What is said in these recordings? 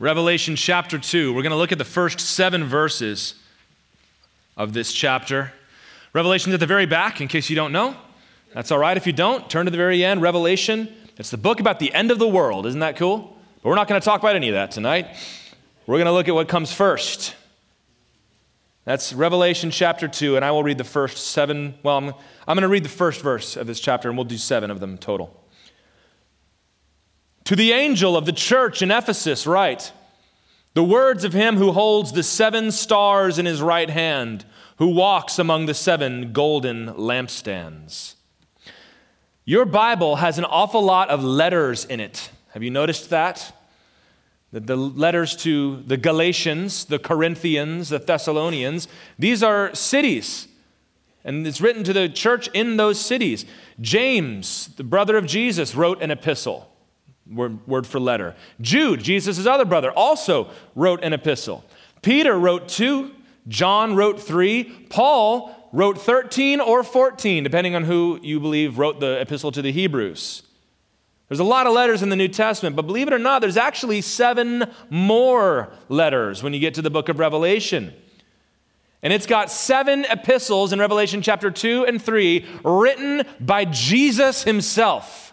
Revelation chapter 2. We're going to look at the first seven verses of this chapter. Revelation's at the very back, in case you don't know. That's all right if you don't. Turn to the very end. Revelation. It's the book about the end of the world. Isn't that cool? But we're not going to talk about any of that tonight. We're going to look at what comes first. That's Revelation chapter 2, and I will read the first seven. Well, I'm, I'm going to read the first verse of this chapter, and we'll do seven of them total. To the angel of the church in Ephesus, write the words of him who holds the seven stars in his right hand, who walks among the seven golden lampstands. Your Bible has an awful lot of letters in it. Have you noticed that? The, the letters to the Galatians, the Corinthians, the Thessalonians, these are cities. And it's written to the church in those cities. James, the brother of Jesus, wrote an epistle word, for letter. Jude, Jesus' other brother, also wrote an epistle. Peter wrote two, John wrote three, Paul wrote 13 or 14, depending on who you believe wrote the epistle to the Hebrews. There's a lot of letters in the New Testament, but believe it or not, there's actually seven more letters when you get to the book of Revelation. And it's got seven epistles in Revelation chapter 2 and 3 written by Jesus himself.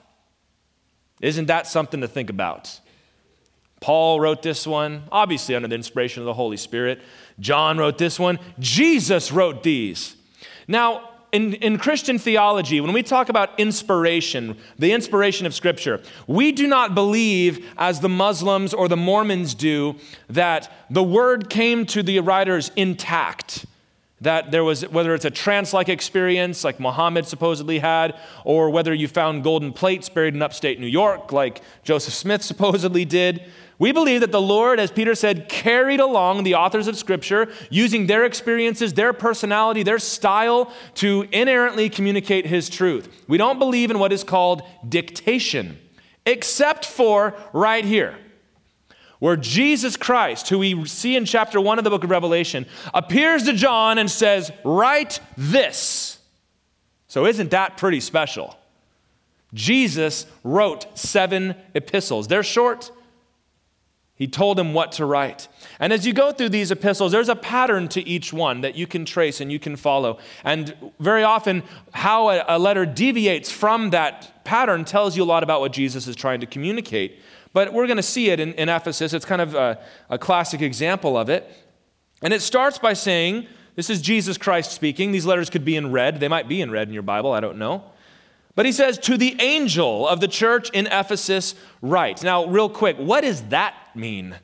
Isn't that something to think about? Paul wrote this one, obviously under the inspiration of the Holy Spirit. John wrote this one. Jesus wrote these. Now, in, in Christian theology, when we talk about inspiration, the inspiration of Scripture, we do not believe, as the Muslims or the Mormons do, that the word came to the writers intact that there was, whether it's a trance like experience like Muhammad supposedly had, or whether you found golden plates buried in upstate New York like Joseph Smith supposedly did. We believe that the Lord, as Peter said, carried along the authors of Scripture using their experiences, their personality, their style to inerrantly communicate His truth. We don't believe in what is called dictation, except for right here where Jesus Christ, who we see in chapter 1 of the book of Revelation, appears to John and says, Write this. So, isn't that pretty special? Jesus wrote seven epistles. They're short. He told him what to write. And as you go through these epistles, there's a pattern to each one that you can trace and you can follow. And very often, how a, letter deviates from that pattern tells you a lot about what Jesus is trying to communicate. But we're going to see it in, in Ephesus. It's kind of a, a classic example of it. And it starts by saying, This is Jesus Christ speaking. These letters could be in red. They might be in red in your Bible. I don't know. But he says, To the angel of the church in Ephesus, write. Now, real quick, what does that mean?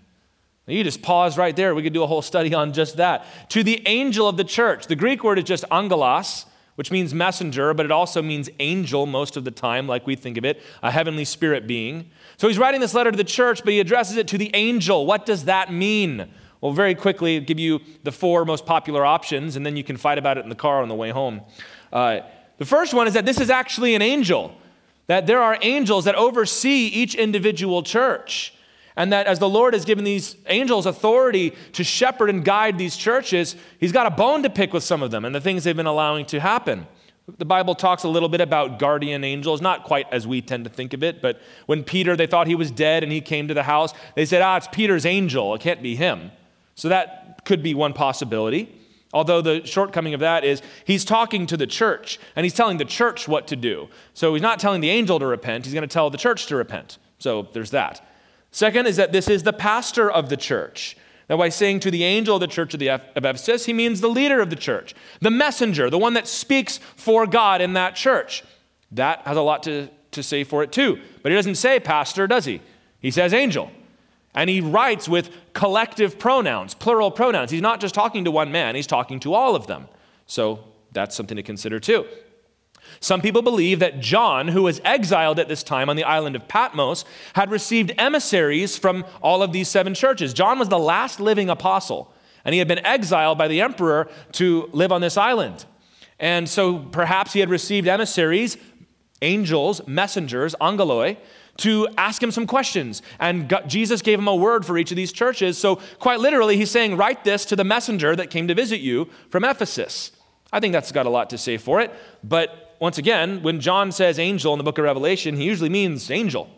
You just pause right there. We could do a whole study on just that. To the angel of the church. The Greek word is just angelos, which means messenger, but it also means angel most of the time, like we think of it, a heavenly spirit being. So he's writing this letter to the church, but he addresses it to the angel. What does that mean? Well, very quickly, I'll give you the four most popular options, and then you can fight about it in the car on the way home. Uh, the first one is that this is actually an angel, that there are angels that oversee each individual church. And that as the Lord has given these angels authority to shepherd and guide these churches, He's got a bone to pick with some of them and the things they've been allowing to happen. The Bible talks a little bit about guardian angels, not quite as we tend to think of it, but when Peter, they thought he was dead and he came to the house, they said, ah, it's Peter's angel. It can't be him. So that could be one possibility. Although the shortcoming of that is he's talking to the church and he's telling the church what to do. So he's not telling the angel to repent, he's going to tell the church to repent. So there's that. Second is that this is the pastor of the church. Now, by saying to the angel of the church of, the of Ephesus, he means the leader of the church, the messenger, the one that speaks for God in that church. That has a lot to, to say for it too. But he doesn't say pastor, does he? He says angel. And he writes with collective pronouns, plural pronouns. He's not just talking to one man, he's talking to all of them. So that's something to consider too. Some people believe that John, who was exiled at this time on the island of Patmos, had received emissaries from all of these seven churches. John was the last living apostle, and he had been exiled by the emperor to live on this island. And so perhaps he had received emissaries, angels, messengers, angeloi, to ask him some questions. And Jesus gave him a word for each of these churches. So, quite literally, he's saying, Write this to the messenger that came to visit you from Ephesus. I think that's got a lot to say for it. But once again, when John says angel in the book of Revelation, he usually means angel.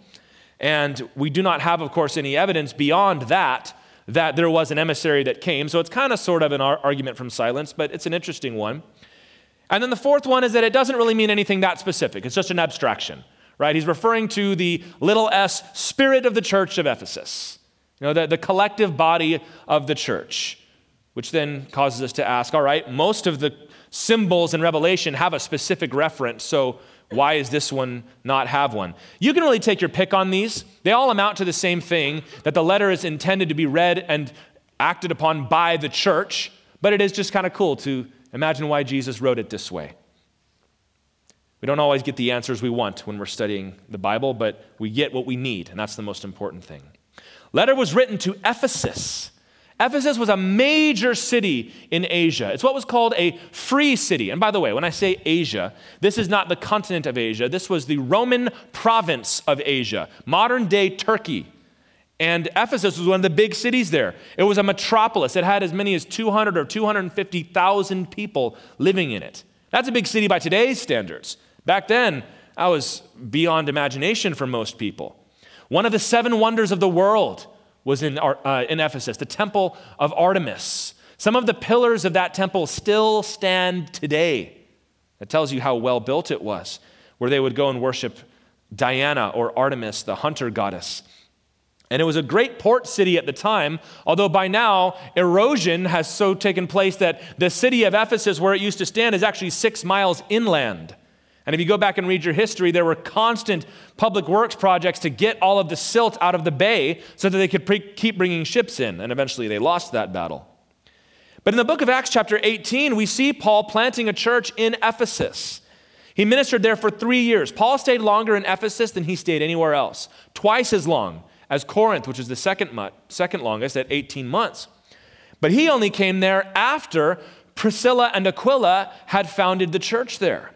And we do not have, of course, any evidence beyond that that there was an emissary that came. So it's kind of sort of an argument from silence, but it's an interesting one. And then the fourth one is that it doesn't really mean anything that specific, it's just an abstraction, right? He's referring to the little s spirit of the church of Ephesus, you know, the, the collective body of the church, which then causes us to ask all right, most of the symbols in Revelation have a specific reference, so why is this one not have one? You can really take your pick on these. They all amount to the same thing that the letter is intended to be read and acted upon by the church, but it is just kind of cool to imagine why Jesus wrote it this way. We don't always get the answers we want when we're studying the Bible, but we get what we need, and that's the most important thing. Letter was written to Ephesus. Ephesus was a major city in Asia. It's what was called a free city. And by the way, when I say Asia, this is not the continent of Asia. This was the Roman province of Asia, modern day Turkey. And Ephesus was one of the big cities there. It was a metropolis. It had as many as 200 or 250,000 people living in it. That's a big city by today's standards. Back then, that was beyond imagination for most people. One of the seven wonders of the world was in, uh, in Ephesus, the temple of Artemis. Some of the pillars of that temple still stand today. That tells you how well built it was, where they would go and worship Diana or Artemis, the hunter goddess. And it was a great port city at the time, although by now erosion has so taken place that the city of Ephesus, where it used to stand, is actually six miles inland. And if you go back and read your history, there were constant public works projects to get all of the silt out of the bay so that they could pre- keep bringing ships in. And eventually they lost that battle. But in the book of Acts, chapter 18, we see Paul planting a church in Ephesus. He ministered there for three years. Paul stayed longer in Ephesus than he stayed anywhere else, twice as long as Corinth, which is the second, second longest at 18 months. But he only came there after Priscilla and Aquila had founded the church there.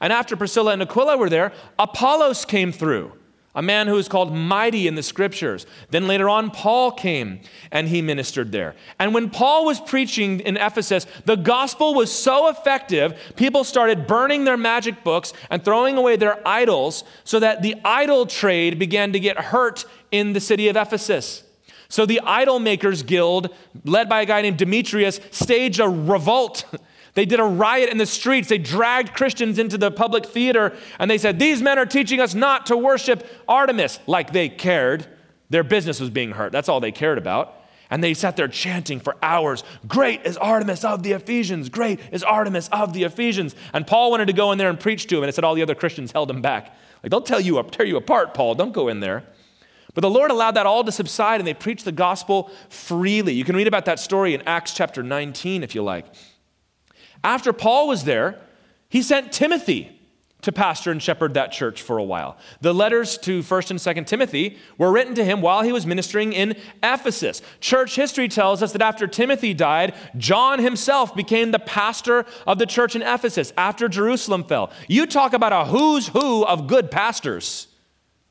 And after Priscilla and Aquila were there, Apollos came through, a man who is called mighty in the scriptures. Then later on, Paul came and he ministered there. And when Paul was preaching in Ephesus, the gospel was so effective, people started burning their magic books and throwing away their idols so that the idol trade began to get hurt in the city of Ephesus. So the idol makers guild, led by a guy named Demetrius, staged a revolt They did a riot in the streets. They dragged Christians into the public theater and they said, These men are teaching us not to worship Artemis like they cared. Their business was being hurt. That's all they cared about. And they sat there chanting for hours Great is Artemis of the Ephesians. Great is Artemis of the Ephesians. And Paul wanted to go in there and preach to him, and it said all the other Christians held him back. Like, they'll tell you, tear you apart, Paul. Don't go in there. But the Lord allowed that all to subside, and they preached the gospel freely. You can read about that story in Acts chapter 19 if you like. After Paul was there, he sent Timothy to pastor and shepherd that church for a while. The letters to 1st and 2nd Timothy were written to him while he was ministering in Ephesus. Church history tells us that after Timothy died, John himself became the pastor of the church in Ephesus after Jerusalem fell. You talk about a who's who of good pastors.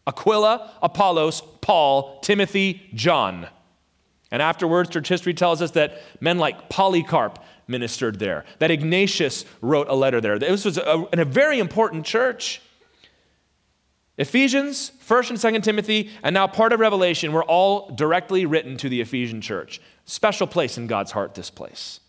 Aquila, Apollos, Paul, Timothy, John. And afterwards, church history tells us that men like Polycarp ministered there, that Ignatius wrote a letter there. This was a, a very important church. Ephesians, 1st and 2nd Timothy, and now part of Revelation were all directly written to the Ephesian church. Special place in God's heart, this place.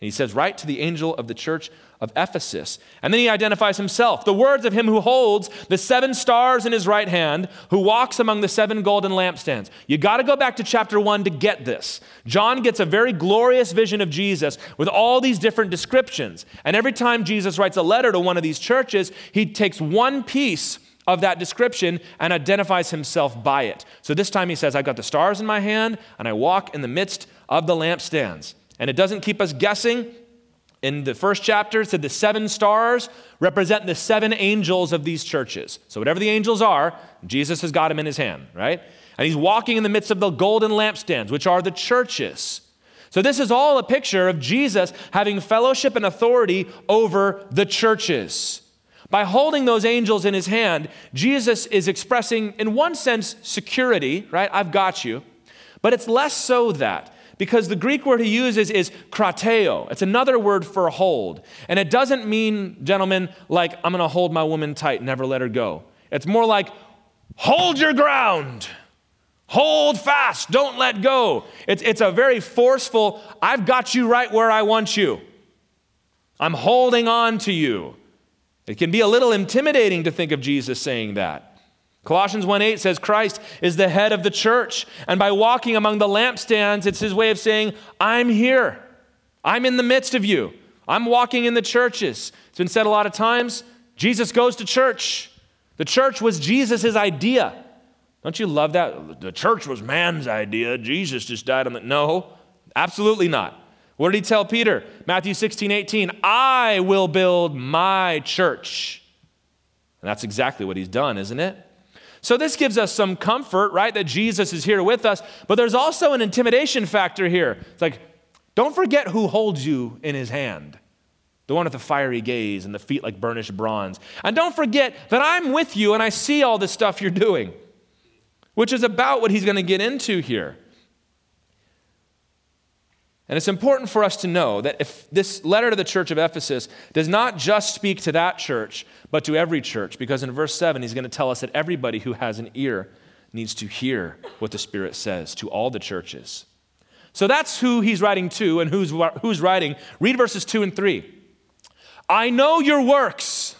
And he says, Write to the angel of the church of Ephesus. And then he identifies himself the words of him who holds the seven stars in his right hand, who walks among the seven golden lampstands. You got to go back to chapter one to get this. John gets a very glorious vision of Jesus with all these different descriptions. And every time Jesus writes a letter to one of these churches, he takes one piece of that description and identifies himself by it. So this time he says, I've got the stars in my hand and I walk in the midst of the lampstands. And it doesn't keep us guessing. In the first chapter, it said the seven stars represent the seven angels of these churches. So, whatever the angels are, Jesus has got them in his hand, right? And he's walking in the midst of the golden lampstands, which are the churches. So, this is all a picture of Jesus having fellowship and authority over the churches. By holding those angels in his hand, Jesus is expressing, in one sense, security, right? I've got you. But it's less so that because the Greek word he uses is krateo. It's another word for hold. And it doesn't mean, gentlemen, like I'm going to hold my woman tight, never let her go. It's more like hold your ground. Hold fast, don't let go. It's, it's a very forceful, I've got you right where I want you. I'm holding on to you. It can be a little intimidating to think of Jesus saying that. Colossians 1:8 says Christ is the head of the church, and by walking among the lampstands, it's his way of saying, I'm here. I'm in the midst of you. I'm walking in the churches. It's been said a lot of times. Jesus goes to church. The church was Jesus' idea. Don't you love that? The church was man's idea. Jesus just died on the. No, absolutely not. What did he tell Peter? Matthew 16, 18. I will build my church. And that's exactly what he's done, isn't it? So this gives us some comfort, right, that Jesus is here with us. But there's also an intimidation factor here. It's like, don't forget who holds you in his hand the one with the fiery gaze and the feet like burnished bronze. And don't forget that I'm with you and I see all the stuff you're doing, which is about what he's going to get into here. And it's important for us to know that if this letter to the church of Ephesus does not just speak to that church, but to every church, because in verse 7, he's going to tell us that everybody who has an ear needs to hear what the Spirit says to all the churches. So that's who he's writing to and who's, who's writing. Read verses 2 and 3. I know your works,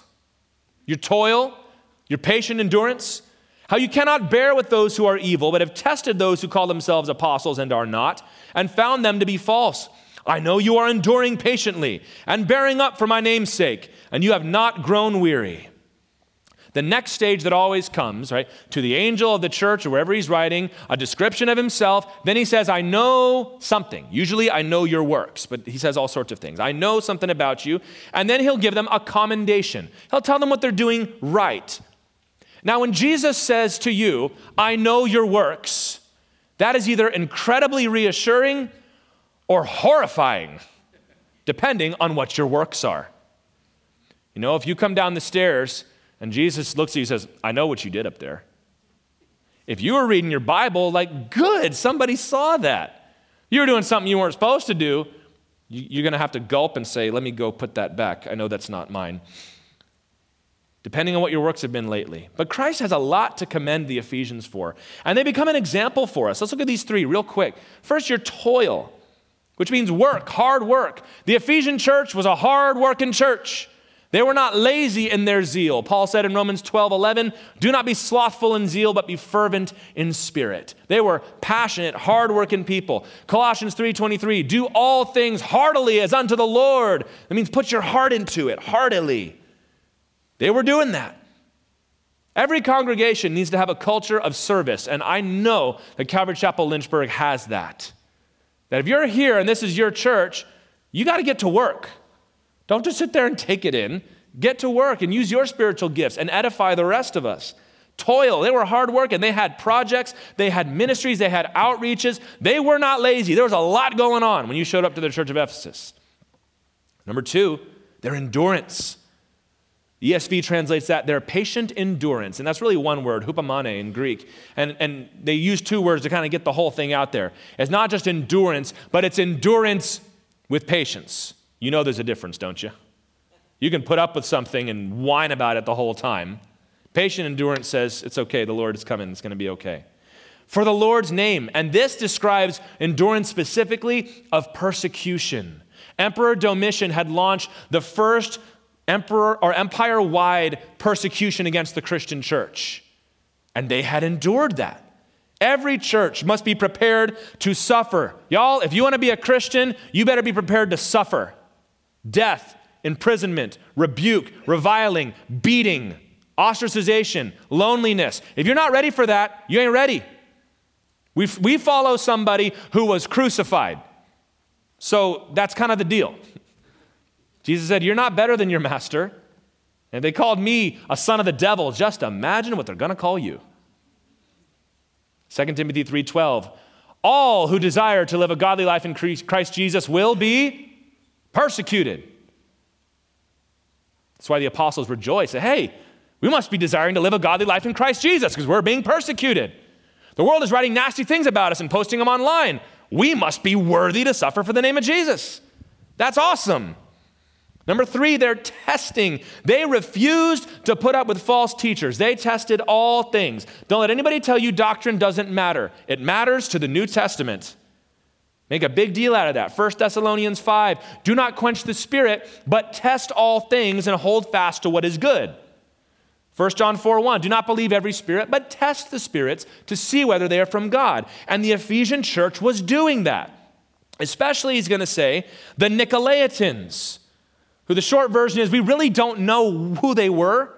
your toil, your patient endurance, how you cannot bear with those who are evil, but have tested those who call themselves apostles and are not, and found them to be false. I know you are enduring patiently and bearing up for my name's sake, and you have not grown weary. The next stage that always comes, right, to the angel of the church or wherever he's writing, a description of himself. Then he says, I know something. Usually, I know your works, but he says all sorts of things. I know something about you. And then he'll give them a commendation. He'll tell them what they're doing right. Now, when Jesus says to you, I know your works, that is either incredibly reassuring or horrifying, depending on what your works are. You know, if you come down the stairs and Jesus looks at you and says, I know what you did up there. If you were reading your Bible, like, good, somebody saw that. You were doing something you weren't supposed to do, you're going to have to gulp and say, Let me go put that back. I know that's not mine. Depending on what your works have been lately. But Christ has a lot to commend the Ephesians for. And they become an example for us. Let's look at these three real quick. First, your toil, which means work, hard work. The Ephesian church was a hard working church. They were not lazy in their zeal. Paul said in Romans 12 11, Do not be slothful in zeal, but be fervent in spirit. They were passionate, hardworking people. Colossians 3 23, Do all things heartily as unto the Lord. That means put your heart into it, heartily. They were doing that. Every congregation needs to have a culture of service, and I know that Calvary Chapel Lynchburg has that. That if you're here and this is your church, you got to get to work. Don't just sit there and take it in. Get to work and use your spiritual gifts and edify the rest of us. Toil. They were hard work and they had projects, they had ministries, they had outreaches. They were not lazy. There was a lot going on when you showed up to the church of Ephesus. Number two, their endurance. ESV translates that their patient endurance, and that's really one word, hupomone in Greek. And, and they use two words to kind of get the whole thing out there. It's not just endurance, but it's endurance with patience. You know there's a difference, don't you? You can put up with something and whine about it the whole time. Patient endurance says, It's okay, the Lord is coming, it's going to be okay. For the Lord's name, and this describes endurance specifically of persecution. Emperor Domitian had launched the first emperor or empire wide persecution against the Christian church, and they had endured that. Every church must be prepared to suffer. Y'all, if you want to be a Christian, you better be prepared to suffer death, imprisonment, rebuke, reviling, beating, ostracization, loneliness. If you're not ready for that, you ain't ready. We, we follow somebody who was crucified. So that's kind of the deal. Jesus said, You're not better than your master. And they called me a son of the devil. Just imagine what they're going to call you. 2 Timothy 3:12 All who desire to live a godly life in Christ Jesus will be persecuted. That's why the apostles rejoice. Hey, we must be desiring to live a godly life in Christ Jesus because we're being persecuted. The world is writing nasty things about us and posting them online. We must be worthy to suffer for the name of Jesus. That's awesome. Number three, they're testing. They refused to put up with false teachers. They tested all things. Don't let anybody tell you doctrine doesn't matter. It matters to the New Testament. Make a big deal out of that. 1 Thessalonians 5 Do not quench the spirit, but test all things and hold fast to what is good. 1 John 4 1 Do not believe every spirit, but test the spirits to see whether they are from God. And the Ephesian church was doing that. Especially, he's going to say, the Nicolaitans who the short version is we really don't know who they were,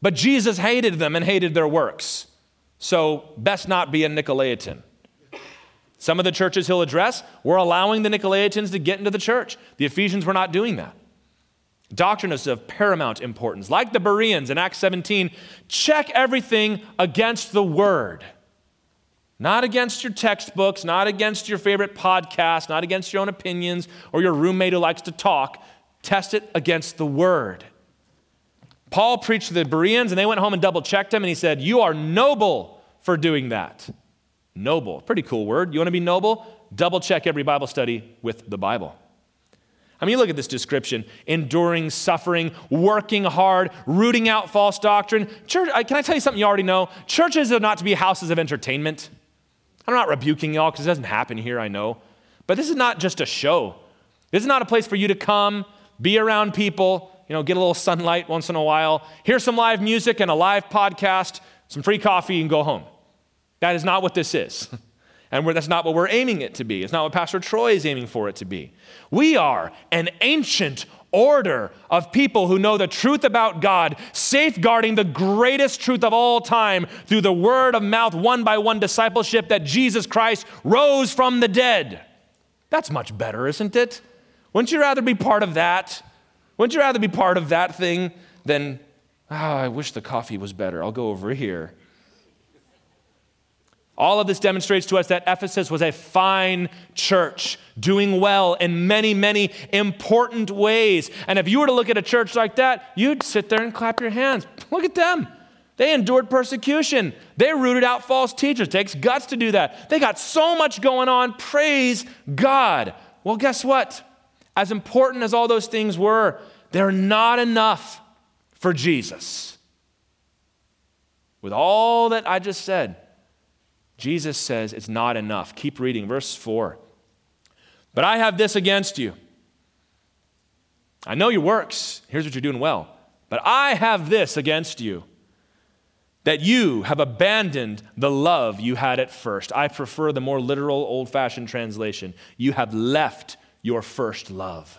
but Jesus hated them and hated their works. So, best not be a Nicolaitan. Some of the churches he'll address were allowing the Nicolaitans to get into the church. The Ephesians were not doing that. Doctrine is of paramount importance. Like the Bereans in Acts 17, check everything against the word. Not against your textbooks, not against your favorite podcast, not against your own opinions or your roommate who likes to talk. Test it against the word. Paul preached to the Bereans and they went home and double checked him and he said, You are noble for doing that. Noble. Pretty cool word. You want to be noble? Double check every Bible study with the Bible. I mean, you look at this description enduring, suffering, working hard, rooting out false doctrine. Church, can I tell you something you already know? Churches are not to be houses of entertainment. I'm not rebuking y'all because it doesn't happen here, I know. But this is not just a show. This is not a place for you to come be around people, you know, get a little sunlight once in a while, hear some live music and a live podcast, some free coffee, and go home. That is not what this is. And that's not what we're aiming it to be. It's not what Pastor Troy is aiming for it to be. We are an ancient order of people who know the truth about God, safeguarding the greatest truth of all time through the word of mouth, one by one discipleship that Jesus Christ rose from the dead. That's much better, isn't it? Wouldn't you rather be part of that? Wouldn't you rather be part of that thing than, oh, I wish the coffee was better. I'll go over here. All of this demonstrates to us that Ephesus was a fine church, doing well in many, many important ways. And if you were to look at a church like that, you'd sit there and clap your hands. Look at them. They endured persecution. They rooted out false teachers. It takes guts to do that. They got so much going on. Praise God. Well, guess what? As important as all those things were, they're not enough for Jesus. With all that I just said, Jesus says it's not enough. Keep reading, verse 4. But I have this against you. I know your works. Here's what you're doing well. But I have this against you that you have abandoned the love you had at first. I prefer the more literal, old fashioned translation. You have left your first love.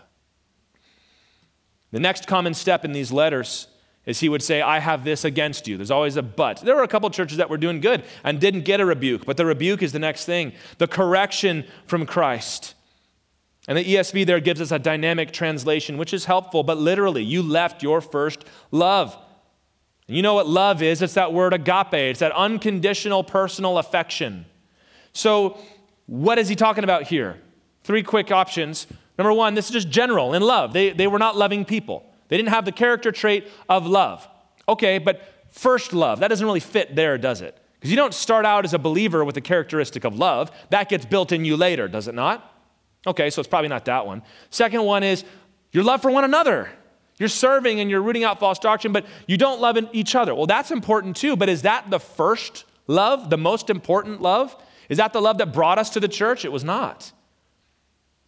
The next common step in these letters is he would say, I have this against you. There's always a but. There were a couple churches that were doing good and didn't get a rebuke, but the rebuke is the next thing the correction from Christ. And the ESV there gives us a dynamic translation, which is helpful, but literally, you left your first love. You know what love is? It's that word agape, it's that unconditional personal affection. So, what is he talking about here? Three quick options. Number one, this is just general in love. They, they were not loving people, they didn't have the character trait of love. Okay, but first love, that doesn't really fit there, does it? Because you don't start out as a believer with the characteristic of love. That gets built in you later, does it not? Okay, so it's probably not that one. Second one is your love for one another. You're serving and you're rooting out false doctrine, but you don't love each other. Well, that's important too, but is that the first love, the most important love? Is that the love that brought us to the church? It was not.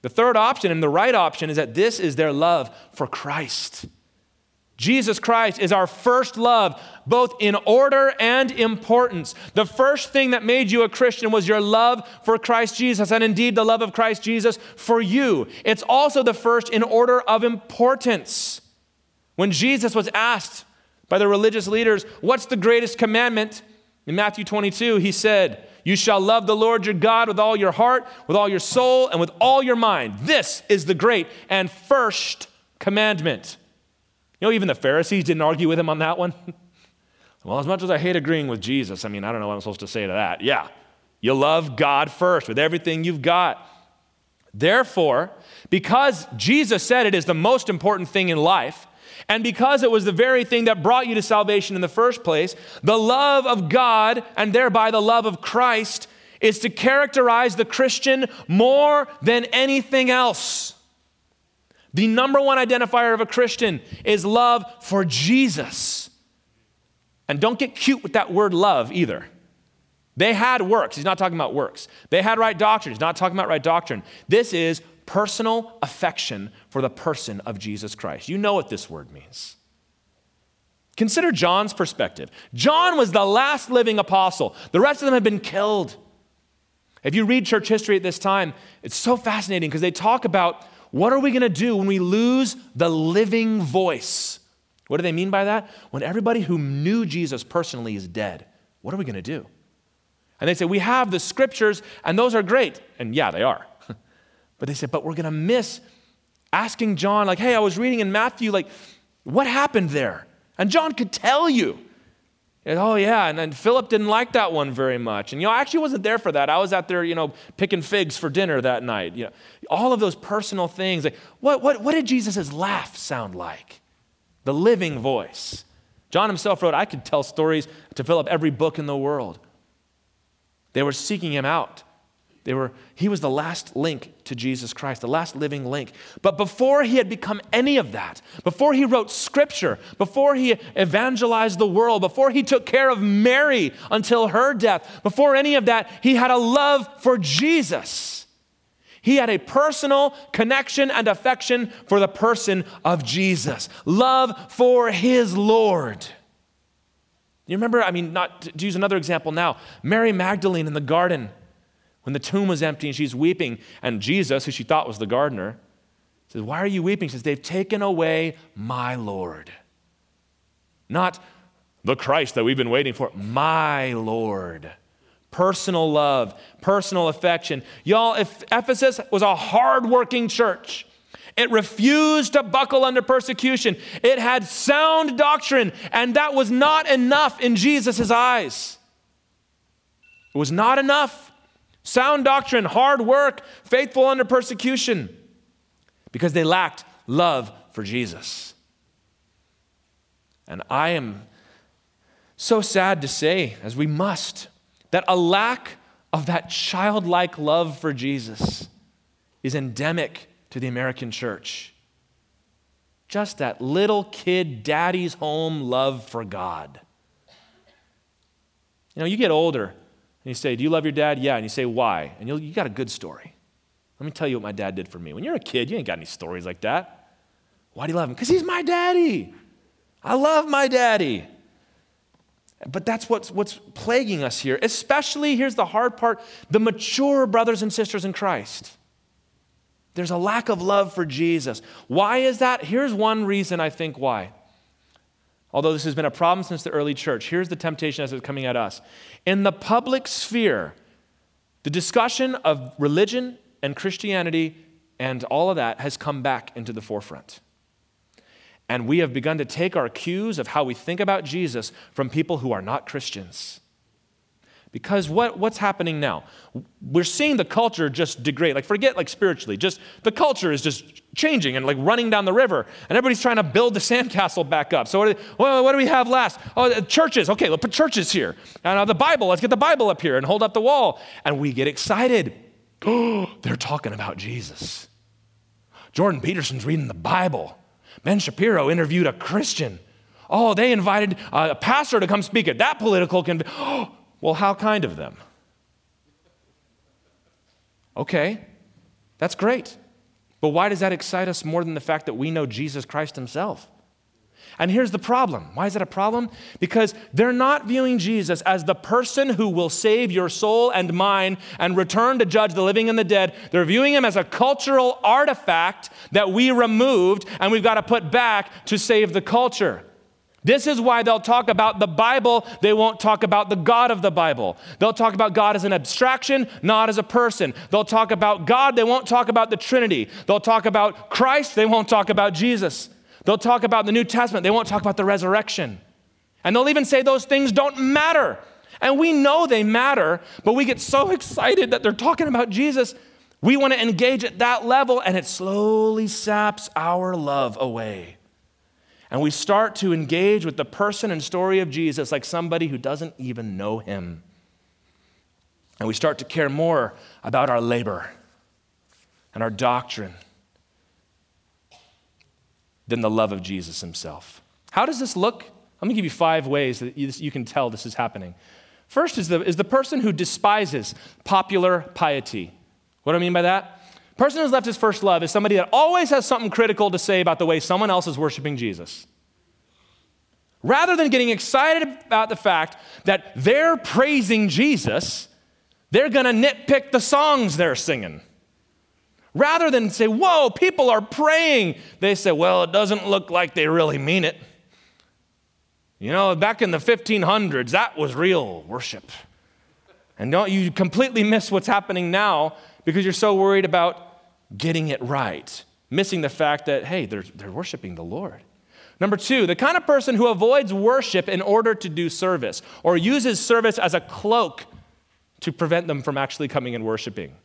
The third option and the right option is that this is their love for Christ. Jesus Christ is our first love, both in order and importance. The first thing that made you a Christian was your love for Christ Jesus, and indeed the love of Christ Jesus for you. It's also the first in order of importance. When Jesus was asked by the religious leaders, What's the greatest commandment? In Matthew 22, he said, you shall love the Lord your God with all your heart, with all your soul, and with all your mind. This is the great and first commandment. You know, even the Pharisees didn't argue with him on that one. well, as much as I hate agreeing with Jesus, I mean, I don't know what I'm supposed to say to that. Yeah, you love God first with everything you've got. Therefore, because Jesus said it is the most important thing in life, and because it was the very thing that brought you to salvation in the first place, the love of God and thereby the love of Christ is to characterize the Christian more than anything else. The number one identifier of a Christian is love for Jesus. And don't get cute with that word love either. They had works. He's not talking about works. They had right doctrine. He's not talking about right doctrine. This is personal affection for the person of Jesus Christ. You know what this word means. Consider John's perspective. John was the last living apostle, the rest of them had been killed. If you read church history at this time, it's so fascinating because they talk about what are we going to do when we lose the living voice? What do they mean by that? When everybody who knew Jesus personally is dead, what are we going to do? And they say, We have the scriptures, and those are great. And yeah, they are. But they said, But we're going to miss asking John, like, Hey, I was reading in Matthew, like, what happened there? And John could tell you. And, oh, yeah. And then Philip didn't like that one very much. And, you know, I actually wasn't there for that. I was out there, you know, picking figs for dinner that night. You know, all of those personal things. Like, what, what, what did Jesus' laugh sound like? The living voice. John himself wrote, I could tell stories to fill up every book in the world. They were seeking him out. They were, he was the last link to Jesus Christ, the last living link. But before he had become any of that, before he wrote scripture, before he evangelized the world, before he took care of Mary until her death, before any of that, he had a love for Jesus. He had a personal connection and affection for the person of Jesus, love for his Lord. You remember, I mean, not to use another example now, Mary Magdalene in the garden when the tomb was empty and she's weeping, and Jesus, who she thought was the gardener, says, Why are you weeping? She says, They've taken away my Lord. Not the Christ that we've been waiting for, my Lord. Personal love, personal affection. Y'all, if Ephesus was a hardworking church, it refused to buckle under persecution. It had sound doctrine, and that was not enough in Jesus' eyes. It was not enough. Sound doctrine, hard work, faithful under persecution, because they lacked love for Jesus. And I am so sad to say, as we must, that a lack of that childlike love for Jesus is endemic to the American church. Just that little kid daddy's home love for God. You know, you get older, and you say, Do you love your dad? Yeah. And you say, Why? And you got a good story. Let me tell you what my dad did for me. When you're a kid, you ain't got any stories like that. Why do you love him? Because he's my daddy. I love my daddy. But that's what's, what's plaguing us here, especially, here's the hard part the mature brothers and sisters in Christ. There's a lack of love for Jesus. Why is that? Here's one reason I think why. Although this has been a problem since the early church, here's the temptation as it's coming at us. In the public sphere, the discussion of religion and Christianity and all of that has come back into the forefront. And we have begun to take our cues of how we think about Jesus from people who are not Christians. Because what, what's happening now? We're seeing the culture just degrade. Like, forget like spiritually, just the culture is just changing and like running down the river. And everybody's trying to build the sandcastle back up. So, what do, well, what do we have last? Oh, churches. Okay, let's put churches here. And uh, the Bible, let's get the Bible up here and hold up the wall. And we get excited. They're talking about Jesus. Jordan Peterson's reading the Bible. Ben Shapiro interviewed a Christian. Oh, they invited a pastor to come speak at that political convention. Oh, well, how kind of them? Okay, that's great. But why does that excite us more than the fact that we know Jesus Christ Himself? And here's the problem. Why is that a problem? Because they're not viewing Jesus as the person who will save your soul and mine and return to judge the living and the dead. They're viewing him as a cultural artifact that we removed and we've got to put back to save the culture. This is why they'll talk about the Bible, they won't talk about the God of the Bible. They'll talk about God as an abstraction, not as a person. They'll talk about God, they won't talk about the Trinity. They'll talk about Christ, they won't talk about Jesus. They'll talk about the New Testament, they won't talk about the resurrection. And they'll even say those things don't matter. And we know they matter, but we get so excited that they're talking about Jesus. We want to engage at that level, and it slowly saps our love away. And we start to engage with the person and story of Jesus like somebody who doesn't even know him. And we start to care more about our labor and our doctrine than the love of Jesus himself. How does this look? Let me give you five ways that you can tell this is happening. First is the, is the person who despises popular piety. What do I mean by that? Person who's left his first love is somebody that always has something critical to say about the way someone else is worshiping Jesus. Rather than getting excited about the fact that they're praising Jesus, they're gonna nitpick the songs they're singing. Rather than say, Whoa, people are praying, they say, Well, it doesn't look like they really mean it. You know, back in the 1500s, that was real worship. And don't you completely miss what's happening now because you're so worried about getting it right, missing the fact that, hey, they're, they're worshiping the Lord. Number two, the kind of person who avoids worship in order to do service or uses service as a cloak to prevent them from actually coming and worshiping.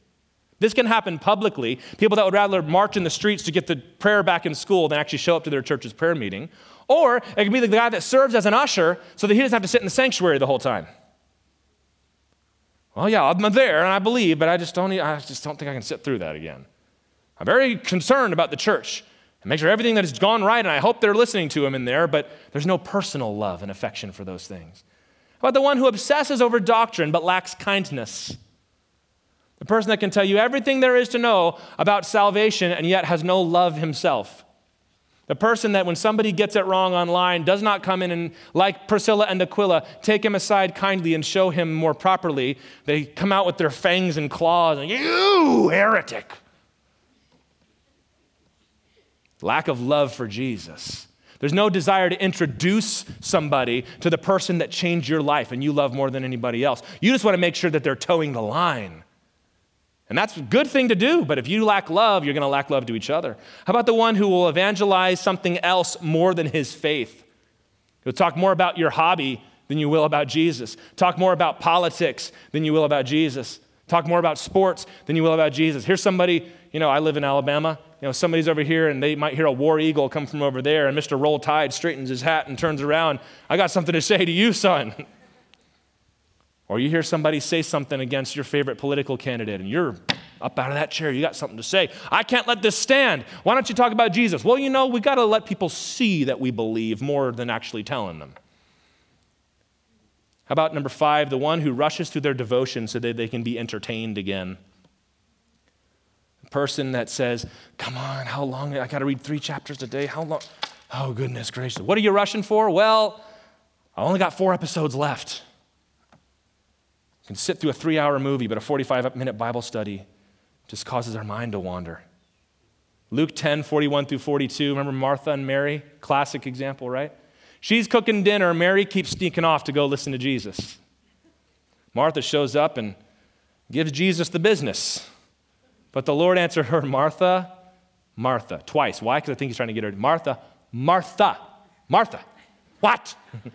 This can happen publicly. People that would rather march in the streets to get the prayer back in school than actually show up to their church's prayer meeting. Or it can be the guy that serves as an usher so that he doesn't have to sit in the sanctuary the whole time. Well, yeah, I'm there and I believe, but I just don't, I just don't think I can sit through that again. I'm very concerned about the church and make sure everything that has gone right, and I hope they're listening to him in there, but there's no personal love and affection for those things. How about the one who obsesses over doctrine but lacks kindness? The person that can tell you everything there is to know about salvation and yet has no love himself. The person that when somebody gets it wrong online does not come in and, like Priscilla and Aquila, take him aside kindly and show him more properly. They come out with their fangs and claws and, you heretic. Lack of love for Jesus. There's no desire to introduce somebody to the person that changed your life and you love more than anybody else. You just want to make sure that they're toeing the line. And that's a good thing to do, but if you lack love, you're going to lack love to each other. How about the one who will evangelize something else more than his faith? He'll talk more about your hobby than you will about Jesus. Talk more about politics than you will about Jesus. Talk more about sports than you will about Jesus. Here's somebody, you know, I live in Alabama. You know, somebody's over here and they might hear a war eagle come from over there, and Mr. Roll Tide straightens his hat and turns around. I got something to say to you, son. Or you hear somebody say something against your favorite political candidate and you're up out of that chair, you got something to say. I can't let this stand. Why don't you talk about Jesus? Well, you know, we got to let people see that we believe more than actually telling them. How about number five, the one who rushes through their devotion so that they can be entertained again? Person that says, Come on, how long? I got to read three chapters a day. How long? Oh, goodness gracious. What are you rushing for? Well, I only got four episodes left You can sit through a three hour movie, but a 45 minute Bible study just causes our mind to wander. Luke 10, 41 through 42. Remember Martha and Mary? Classic example, right? She's cooking dinner. Mary keeps sneaking off to go listen to Jesus. Martha shows up and gives Jesus the business. But the Lord answered her, Martha, Martha, twice. Why? Because I think he's trying to get her. Martha, Martha, Martha. What?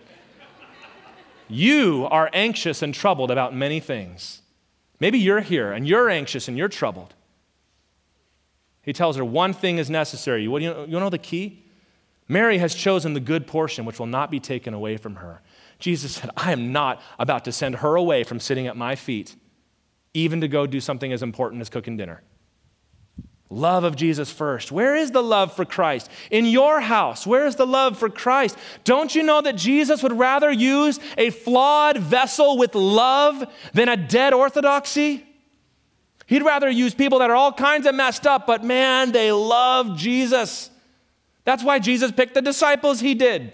You are anxious and troubled about many things. Maybe you're here and you're anxious and you're troubled. He tells her one thing is necessary. You, you, know the key? Mary has chosen the good portion which will not be taken away from her. Jesus said, I am not about to send her away from sitting at my feet, even to go do something as important as cooking dinner. Love of Jesus first. Where is the love for Christ? In your house, where is the love for Christ? Don't you know that Jesus would rather use a flawed vessel with love than a dead orthodoxy? He'd rather use people that are all kinds of messed up, but man, they love Jesus. That's why Jesus picked the disciples he did.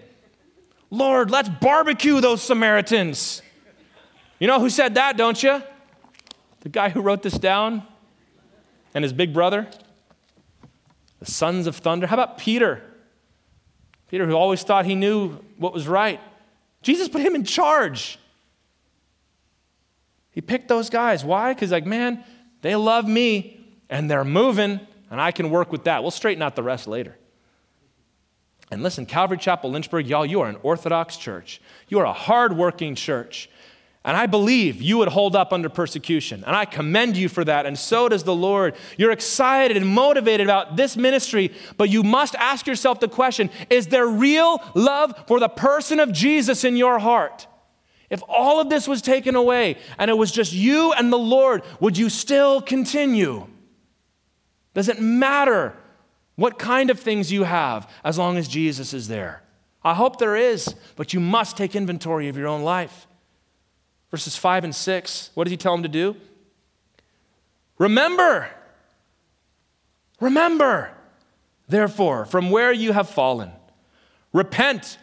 Lord, let's barbecue those Samaritans. You know who said that, don't you? The guy who wrote this down and his big brother the sons of thunder. How about Peter? Peter, who always thought he knew what was right. Jesus put him in charge. He picked those guys. Why? Because, like, man, they love me and they're moving, and I can work with that. We'll straighten out the rest later. And listen, Calvary Chapel, Lynchburg, y'all, you are an Orthodox church. You are a hardworking church. And I believe you would hold up under persecution. And I commend you for that. And so does the Lord. You're excited and motivated about this ministry, but you must ask yourself the question is there real love for the person of Jesus in your heart? If all of this was taken away and it was just you and the Lord, would you still continue? Does it matter what kind of things you have as long as Jesus is there. I hope there is, but you must take inventory of your own life. Verses 5 and 6, what does he tell them to do? Remember, remember, therefore, from where you have fallen. Repent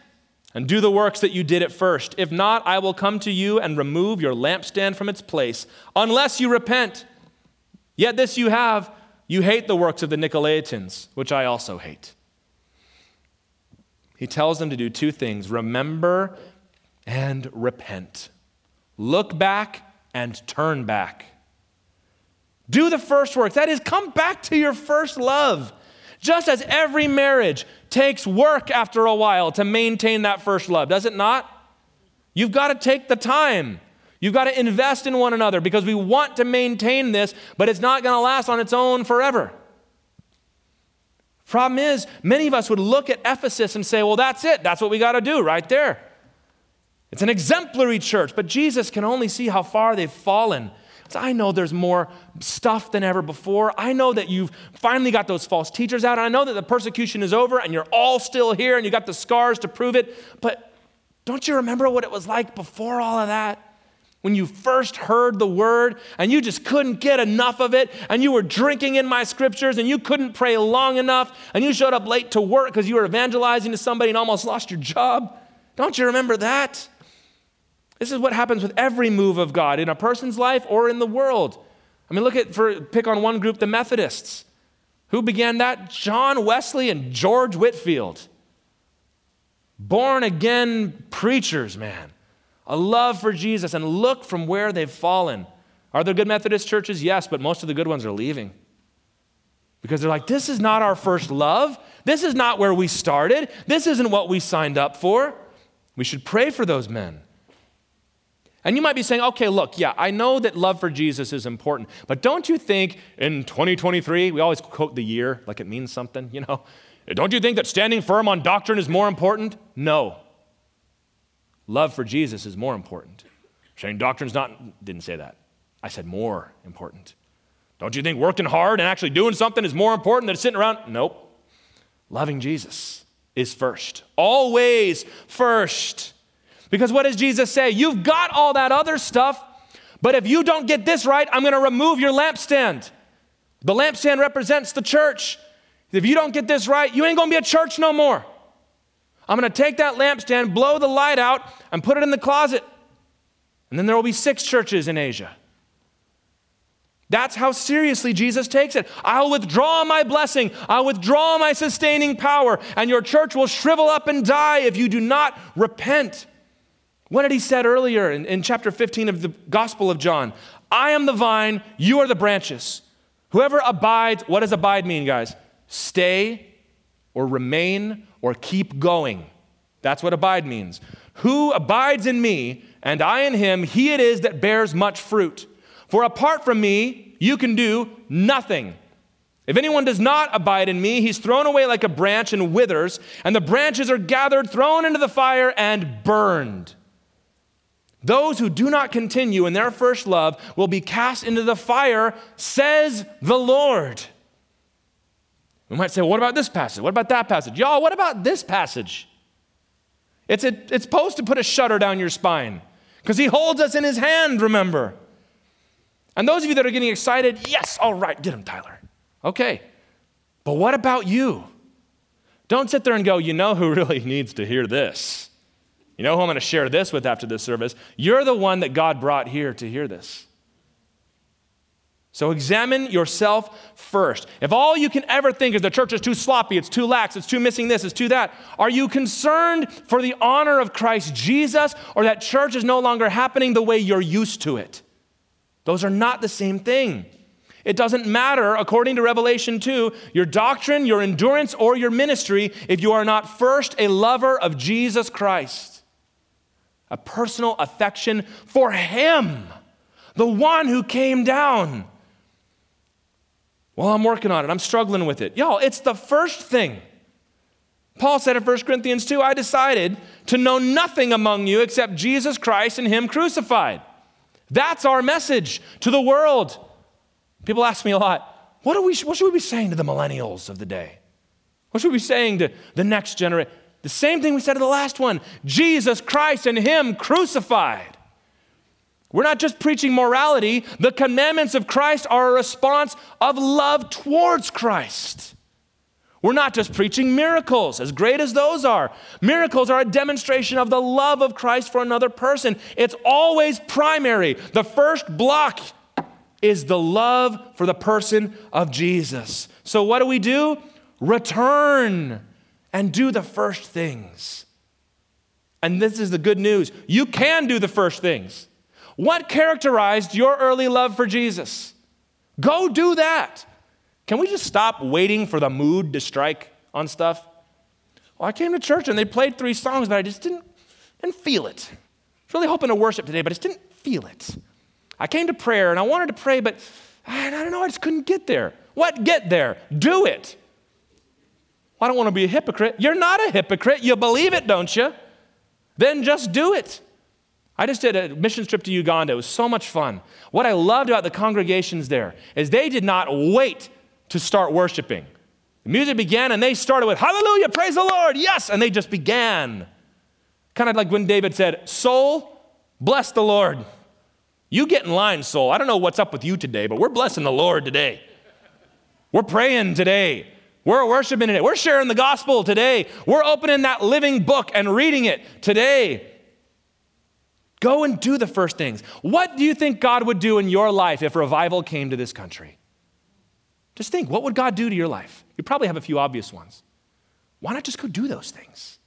and do the works that you did at first. If not, I will come to you and remove your lampstand from its place, unless you repent. Yet this you have you hate the works of the Nicolaitans, which I also hate. He tells them to do two things remember and repent. Look back and turn back. Do the first work. That is, come back to your first love. Just as every marriage takes work after a while to maintain that first love, does it not? You've got to take the time. You've got to invest in one another because we want to maintain this, but it's not going to last on its own forever. Problem is, many of us would look at Ephesus and say, well, that's it. That's what we got to do right there. It's an exemplary church, but Jesus can only see how far they've fallen. So I know there's more stuff than ever before. I know that you've finally got those false teachers out. I know that the persecution is over and you're all still here and you got the scars to prove it. But don't you remember what it was like before all of that? when you first heard the word and you just couldn't get enough of it and you were drinking in my scriptures and you couldn't pray long enough and you showed up late to work because you were evangelizing to somebody and almost lost your job. Don't you remember that? This is what happens with every move of God in a person's life or in the world. I mean, look at, for pick on one group, the Methodists. Who began that? John Wesley and George Whitefield. Born again preachers, man a love for Jesus, and look from where they've fallen. Are there good Methodist churches? Yes, but most of the good ones are leaving. Because they're like, this is not our first love. This is not where we started. This isn't what we signed up for. We should pray for those men. And you might be saying, okay, look, yeah, I know that love for Jesus is important, but don't you think in 2023, we always quote the year like it means something, you know? Don't you think that standing firm on doctrine is more important? No. Love for Jesus is more important. Saying doctrine's not, didn't say that. I said more important. Don't you think working hard and actually doing something is more important than sitting around? Nope. Loving Jesus is first. Always first. Because what does Jesus say? You've got all that other stuff, but if you don't get this right, I'm going to remove your lampstand. The lampstand represents the church. If you don't get this right, you ain't going to be a church no more. I'm going to take that lampstand, blow the light out, and put it in the closet. And then there will be six churches in Asia. That's how seriously Jesus takes it. I'll withdraw my blessing, I'll withdraw my sustaining power, and your church will shrivel up and die if you do not repent. What did he said earlier in, in chapter 15 of the Gospel of John? I am the vine, you are the branches. Whoever abides, what does abide mean, guys? Stay or remain or keep going. That's what abide means. Who abides in me and I in him, he it is that bears much fruit. For apart from me, you can do nothing. If anyone does not abide in me, he's thrown away like a branch and withers, and the branches are gathered, thrown into the fire, and burned. Those who do not continue in their first love will be cast into the fire, says the Lord. We might say, what about this passage? What about that passage? Y'all, what about this passage? It's, a, it's supposed to put a shudder down your spine because he holds us in his hand, remember. And those of you that are getting excited, yes, all right, get him, Tyler. Okay. But what about you? Don't sit there and go, you know who really needs to hear this? You know who I'm going to share this with after this service? You're the one that God brought here to hear this. So examine yourself first. If all you can ever think is the church is too sloppy, it's too lax, it's too missing this, it's too that, are you concerned for the honor of Christ Jesus or that church is no longer happening the way you're used to it? Those are not the same thing. It doesn't matter, according to Revelation 2, your doctrine, your endurance, or your ministry if you are not first a lover of Jesus Christ, a personal affection for Him, the one who came down well, I'm working on it. I'm struggling with it. Y'all, it's the first thing. Paul said in 1 Corinthians 2 I decided to know nothing among you except Jesus Christ and Him crucified. That's our message to the world. People ask me a lot, what, we, what should we be saying to the millennials of the day? What should we be saying to the next generation? The same thing we said to the last one Jesus Christ and Him crucified. We're not just preaching morality, the commandments of Christ are a response of love towards Christ. We're not just preaching miracles, as great as those are. Miracles are a demonstration of the love of Christ for another person. It's always primary. The first block is the love for the person of Jesus. So, what do we do? Return and do the first things. And this is the good news you can do the first things. What characterized your early love for Jesus? Go do that. Can we just stop waiting for the mood to strike on stuff? Well, I came to church and they played three songs, but I just didn't, didn't feel it. I was really hoping to worship today, but I just didn't feel it. I came to prayer and I wanted to pray, but I don't know, I just couldn't get there. What get there? Do it. I don't want to be a hypocrite. You're not a hypocrite. You believe it, don't you? Then just do it. I just did a mission trip to Uganda. It was so much fun. What I loved about the congregations there is they did not wait to start worshiping. The music began and they started with, Hallelujah, praise the Lord, yes, and they just began. Kind of like when David said, Soul, bless the Lord. You get in line, soul. I don't know what's up with you today, but we're blessing the Lord today. We're praying today. We're worshiping today. We're sharing the gospel today. We're opening that living book and reading it today. Go and do the first things. What do you think God would do in your life if revival came to this country? Just think, what would God do to your life? You probably have a few obvious ones. Why not just go do those things?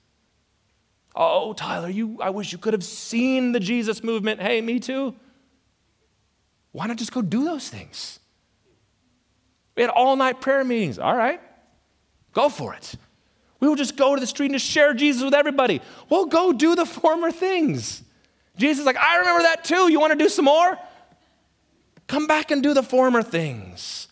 Oh, Tyler, you, I wish you could have seen the Jesus movement. Hey, me too. Why not just go do those things? We had all night prayer meetings. All right, go for it. We will just go to the street and just share Jesus with everybody. We'll go do the former things. Jesus is like, I remember that too. You want to do some more? Come back and do the former things.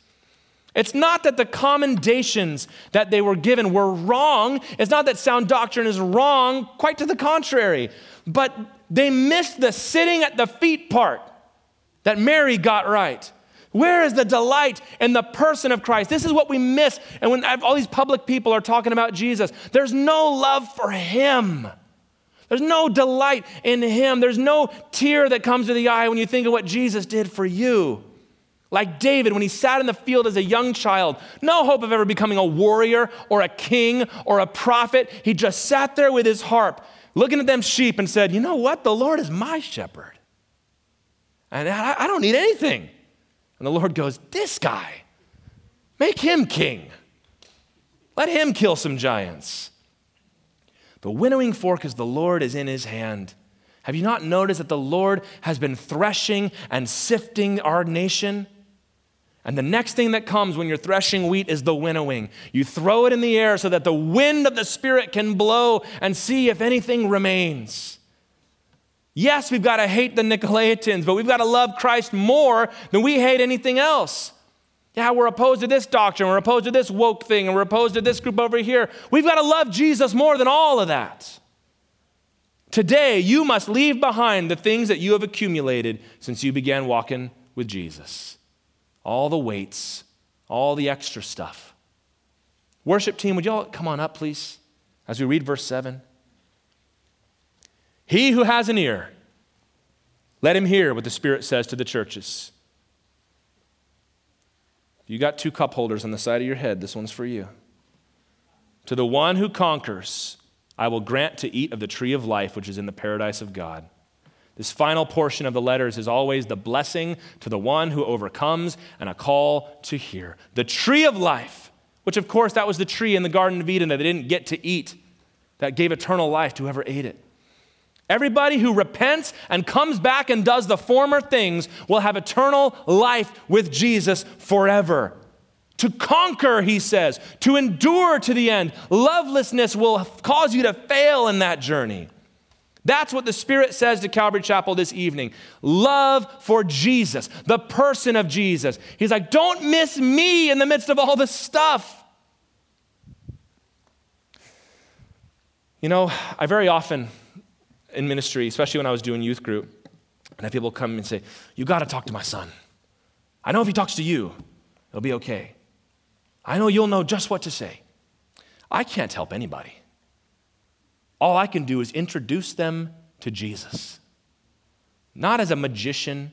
It's not that the commendations that they were given were wrong. It's not that sound doctrine is wrong, quite to the contrary. But they missed the sitting at the feet part that Mary got right. Where is the delight in the person of Christ? This is what we miss. And when all these public people are talking about Jesus, there's no love for him. There's no delight in him. There's no tear that comes to the eye when you think of what Jesus did for you. Like David, when he sat in the field as a young child, no hope of ever becoming a warrior or a king or a prophet. He just sat there with his harp, looking at them sheep, and said, You know what? The Lord is my shepherd. And I, don't need anything. And the Lord goes, This guy, make him king. Let him kill some giants. The winnowing fork is the Lord is in his hand. Have you not noticed that the Lord has been threshing and sifting our nation? And the next thing that comes when you're threshing wheat is the winnowing. You throw it in the air so that the wind of the Spirit can blow and see if anything remains. Yes, we've got to hate the Nicolaitans, but we've got to love Christ more than we hate anything else. Yeah, we're opposed to this doctrine, we're opposed to this woke thing, and we're opposed to this group over here. We've got to love Jesus more than all of that. Today, you must leave behind the things that you have accumulated since you began walking with Jesus all the weights, all the extra stuff. Worship team, would y'all come on up, please, as we read verse 7? He who has an ear, let him hear what the Spirit says to the churches. You got two cup holders on the side of your head. This one's for you. To the one who conquers, I will grant to eat of the tree of life, which is in the paradise of God. This final portion of the letters is always the blessing to the one who overcomes and a call to hear. The tree of life, which of course that was the tree in the Garden of Eden that they didn't get to eat, that gave eternal life to whoever ate it. Everybody who repents and comes back and does the former things will have eternal life with Jesus forever. To conquer, he says, to endure to the end. Lovelessness will cause you to fail in that journey. That's what the Spirit says to Calvary Chapel this evening. Love for Jesus, the person of Jesus. He's like, don't miss me in the midst of all this stuff. You know, I very often in ministry, especially when I was doing youth group, and have people come and say, You got to talk to my son. I know if he talks to you, it'll be okay. I know you'll know just what to say. I can't help anybody. All I can do is introduce them to Jesus. Not as a magician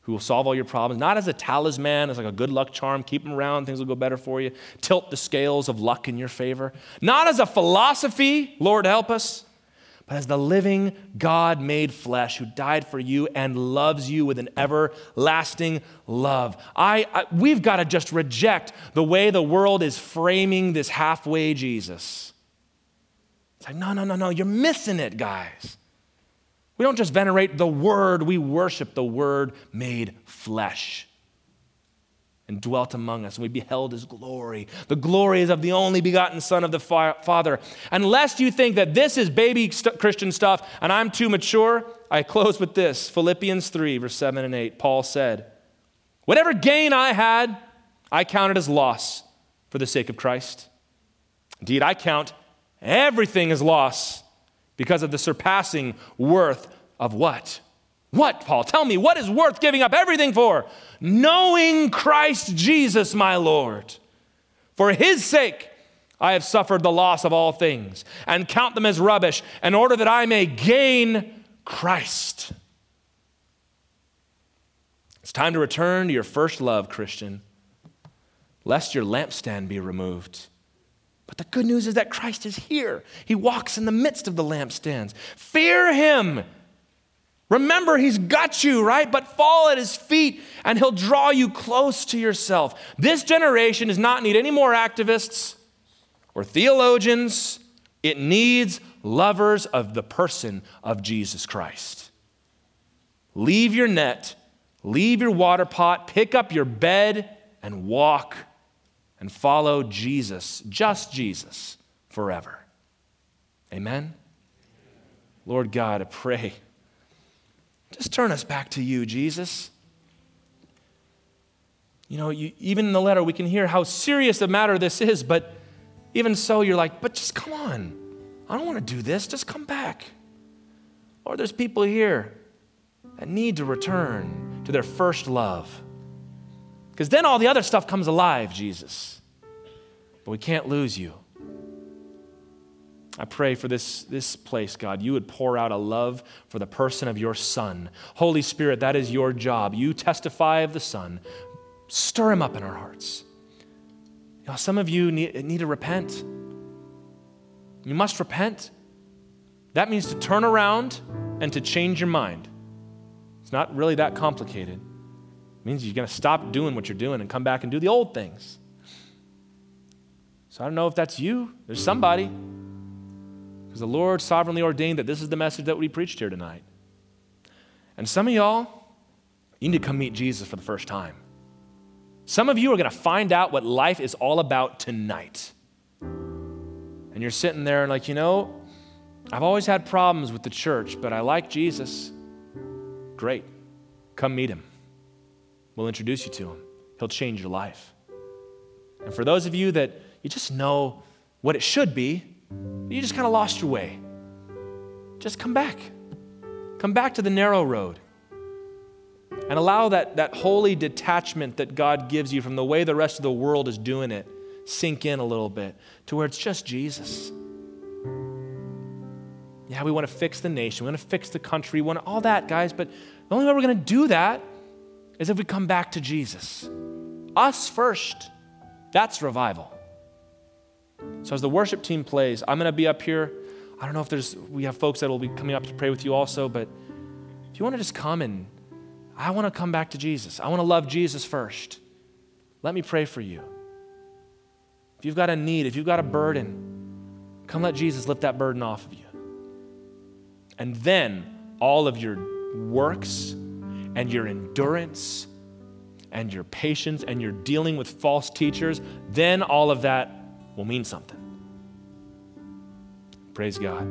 who will solve all your problems, not as a talisman, as like a good luck charm, keep them around, things will go better for you, tilt the scales of luck in your favor. Not as a philosophy, Lord help us, but as the living God made flesh who died for you and loves you with an everlasting love. I, I we've got to just reject the way the world is framing this halfway Jesus. It's like, no, no, no, no, you're missing it, guys. We don't just venerate the Word, we worship the Word made flesh and dwelt among us, and we beheld his glory. The glory is of the only begotten Son of the Father. Unless you think that this is baby st- Christian stuff and I'm too mature, I close with this Philippians 3, verse 7 and 8. Paul said, Whatever gain I had, I counted as loss for the sake of Christ. Indeed, I count everything as loss because of the surpassing worth of what? What, Paul? Tell me, what is worth giving up everything for? Knowing Christ Jesus, my Lord. For his sake, I have suffered the loss of all things and count them as rubbish in order that I may gain Christ. It's time to return to your first love, Christian, lest your lampstand be removed. But the good news is that Christ is here. He walks in the midst of the lampstands. Fear him. Remember, he's got you, right? But fall at his feet and he'll draw you close to yourself. This generation does not need any more activists or theologians, it needs lovers of the person of Jesus Christ. Leave your net, leave your water pot, pick up your bed, and walk and follow Jesus, just Jesus, forever. Amen? Lord God, I pray. Just turn us back to you, Jesus. You know, you, even in the letter, we can hear how serious a matter this is, but even so, you're like, but just come on. I don't want to do this. Just come back. Or there's people here that need to return to their first love. Because then all the other stuff comes alive, Jesus. But we can't lose you. I pray for this, this place, God, you would pour out a love for the person of your Son. Holy Spirit, that is your job. You testify of the Son. Stir him up in our hearts. You know, some of you need, need to repent. You must repent. That means to turn around and to change your mind. It's not really that complicated It means you're going to stop doing what you're doing and come back and do the old things. So I don't know if that's you. There's somebody. Because the Lord sovereignly ordained that this is the message that we preached here tonight. And some of y'all, you need to come meet Jesus for the first time. Some of you are going to find out what life is all about tonight. And you're sitting there and, like, you know, I've always had problems with the church, but I like Jesus. Great. Come meet him. We'll introduce you to him. He'll change your life. And for those of you that you just know what it should be, you just kind of lost your way, just come back. Come back to the narrow road and allow that, that holy detachment that God gives you from the way the rest of the world is doing it sink in a little bit to where it's just Jesus. Yeah, we want to fix the nation, we want to fix the country, we want all that, guys, but the only way we're going to do that is if we come back to Jesus. Us first. That's revival. So as the worship team plays, I'm going to be up here. I don't know if there's we have folks that will be coming up to pray with you also, but if you want to just come and I want to come back to Jesus. I want to love Jesus first. Let me pray for you. If you've got a need, if you've got a burden, come let Jesus lift that burden off of you. And then all of your works and your endurance and your patience and your dealing with false teachers, then all of that will mean something. Praise God.